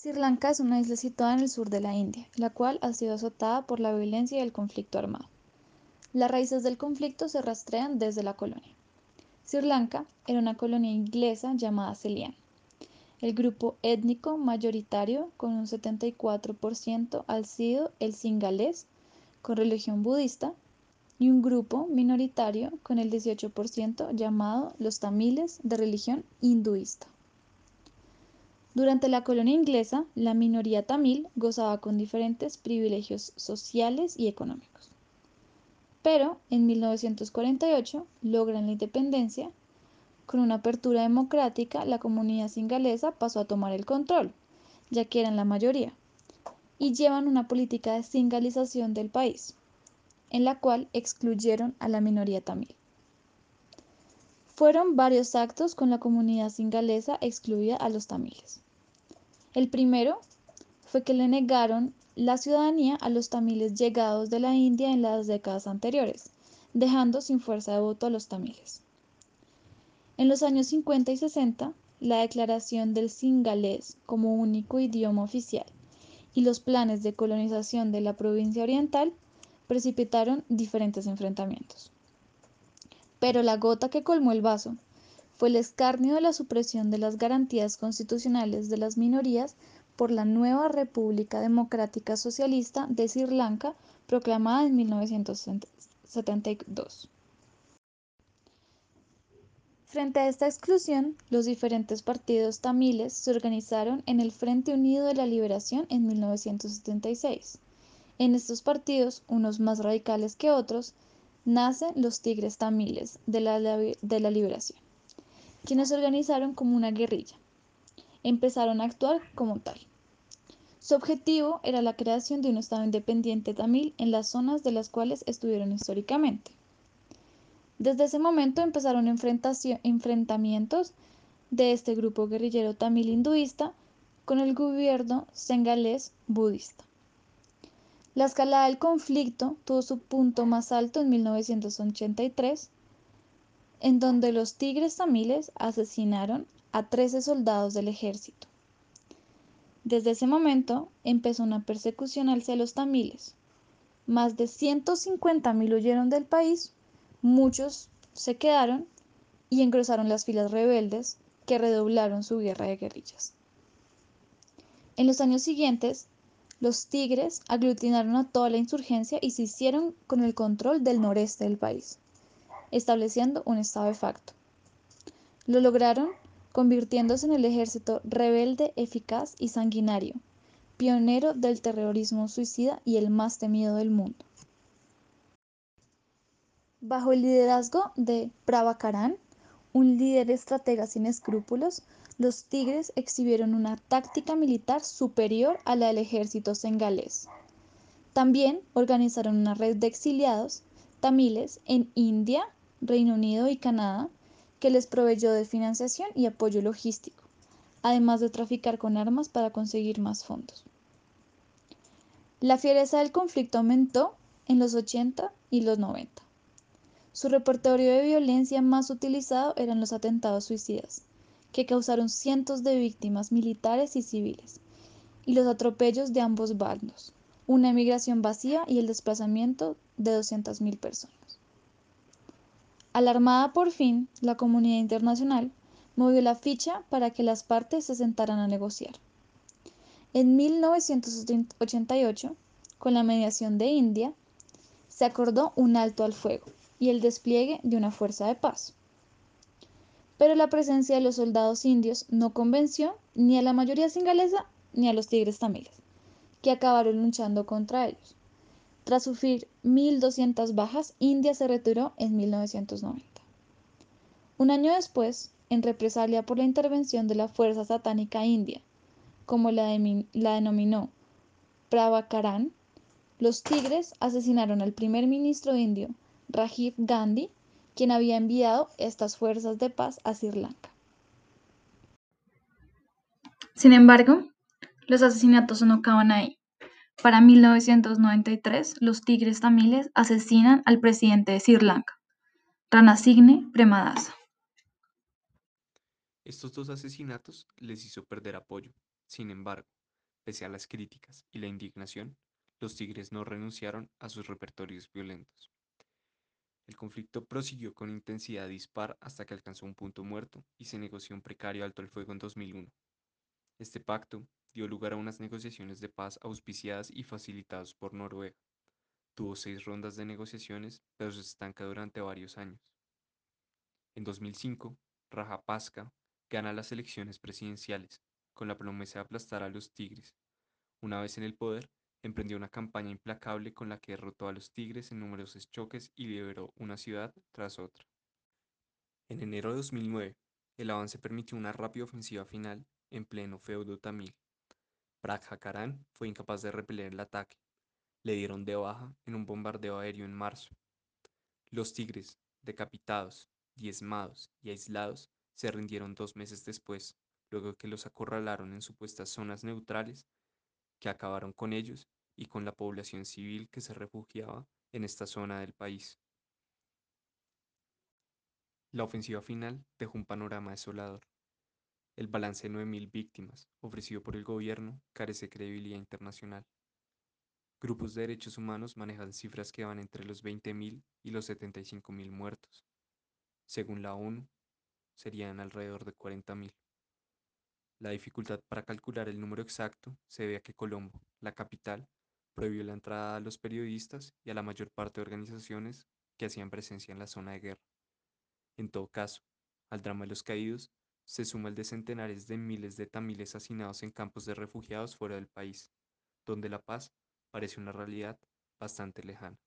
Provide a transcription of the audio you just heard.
Sri Lanka es una isla situada en el sur de la India, la cual ha sido azotada por la violencia y el conflicto armado. Las raíces del conflicto se rastrean desde la colonia. Sri Lanka era una colonia inglesa llamada Celian. El grupo étnico mayoritario, con un 74%, ha sido el singalés, con religión budista, y un grupo minoritario, con el 18%, llamado los tamiles, de religión hinduista. Durante la colonia inglesa, la minoría tamil gozaba con diferentes privilegios sociales y económicos. Pero en 1948 logran la independencia con una apertura democrática, la comunidad singalesa pasó a tomar el control, ya que eran la mayoría, y llevan una política de singalización del país, en la cual excluyeron a la minoría tamil. Fueron varios actos con la comunidad singalesa excluida a los tamiles. El primero fue que le negaron la ciudadanía a los tamiles llegados de la India en las décadas anteriores, dejando sin fuerza de voto a los tamiles. En los años 50 y 60, la declaración del singalés como único idioma oficial y los planes de colonización de la provincia oriental precipitaron diferentes enfrentamientos. Pero la gota que colmó el vaso fue el escarnio de la supresión de las garantías constitucionales de las minorías por la nueva República Democrática Socialista de Sri Lanka proclamada en 1972. Frente a esta exclusión, los diferentes partidos tamiles se organizaron en el Frente Unido de la Liberación en 1976. En estos partidos, unos más radicales que otros, nacen los Tigres Tamiles de la, de la Liberación, quienes se organizaron como una guerrilla. Empezaron a actuar como tal. Su objetivo era la creación de un Estado independiente tamil en las zonas de las cuales estuvieron históricamente. Desde ese momento empezaron enfrentamientos de este grupo guerrillero tamil hinduista con el gobierno sengalés budista. La escalada del conflicto tuvo su punto más alto en 1983, en donde los tigres tamiles asesinaron a 13 soldados del ejército. Desde ese momento empezó una persecución hacia los tamiles. Más de 150.000 huyeron del país Muchos se quedaron y engrosaron las filas rebeldes que redoblaron su guerra de guerrillas. En los años siguientes, los tigres aglutinaron a toda la insurgencia y se hicieron con el control del noreste del país, estableciendo un estado de facto. Lo lograron convirtiéndose en el ejército rebelde, eficaz y sanguinario, pionero del terrorismo suicida y el más temido del mundo. Bajo el liderazgo de Prabhakaran, un líder estratega sin escrúpulos, los tigres exhibieron una táctica militar superior a la del ejército sengalés. También organizaron una red de exiliados tamiles en India, Reino Unido y Canadá que les proveyó de financiación y apoyo logístico, además de traficar con armas para conseguir más fondos. La fiereza del conflicto aumentó en los 80 y los 90. Su repertorio de violencia más utilizado eran los atentados suicidas, que causaron cientos de víctimas militares y civiles, y los atropellos de ambos bandos, una emigración vacía y el desplazamiento de 200.000 personas. Alarmada por fin, la comunidad internacional movió la ficha para que las partes se sentaran a negociar. En 1988, con la mediación de India, se acordó un alto al fuego y el despliegue de una fuerza de paz. Pero la presencia de los soldados indios no convenció ni a la mayoría singalesa ni a los tigres tamiles, que acabaron luchando contra ellos. Tras sufrir 1.200 bajas, India se retiró en 1990. Un año después, en represalia por la intervención de la Fuerza Satánica India, como la, la denominó Prabhakaran, los tigres asesinaron al primer ministro indio Rajiv Gandhi, quien había enviado estas fuerzas de paz a Sri Lanka. Sin embargo, los asesinatos no acaban ahí. Para 1993, los tigres tamiles asesinan al presidente de Sri Lanka, Ranasigne Premadasa. Estos dos asesinatos les hizo perder apoyo. Sin embargo, Pese a las críticas y la indignación, los tigres no renunciaron a sus repertorios violentos. El conflicto prosiguió con intensidad dispar hasta que alcanzó un punto muerto y se negoció un precario alto el fuego en 2001. Este pacto dio lugar a unas negociaciones de paz auspiciadas y facilitadas por Noruega. Tuvo seis rondas de negociaciones, pero se estanca durante varios años. En 2005, Rajapaksa gana las elecciones presidenciales, con la promesa de aplastar a los tigres. Una vez en el poder, emprendió una campaña implacable con la que derrotó a los tigres en numerosos choques y liberó una ciudad tras otra. En enero de 2009, el avance permitió una rápida ofensiva final en pleno feudo tamil. Prabhakaran fue incapaz de repeler el ataque. Le dieron de baja en un bombardeo aéreo en marzo. Los tigres, decapitados, diezmados y aislados, se rindieron dos meses después, luego que los acorralaron en supuestas zonas neutrales que acabaron con ellos y con la población civil que se refugiaba en esta zona del país. La ofensiva final dejó un panorama desolador. El balance de 9.000 víctimas ofrecido por el gobierno carece de credibilidad internacional. Grupos de derechos humanos manejan cifras que van entre los 20.000 y los 75.000 muertos. Según la ONU, serían alrededor de 40.000. La dificultad para calcular el número exacto se debe a que Colombo, la capital, prohibió la entrada a los periodistas y a la mayor parte de organizaciones que hacían presencia en la zona de guerra. En todo caso, al drama de los caídos se suma el de centenares de miles de tamiles hacinados en campos de refugiados fuera del país, donde la paz parece una realidad bastante lejana.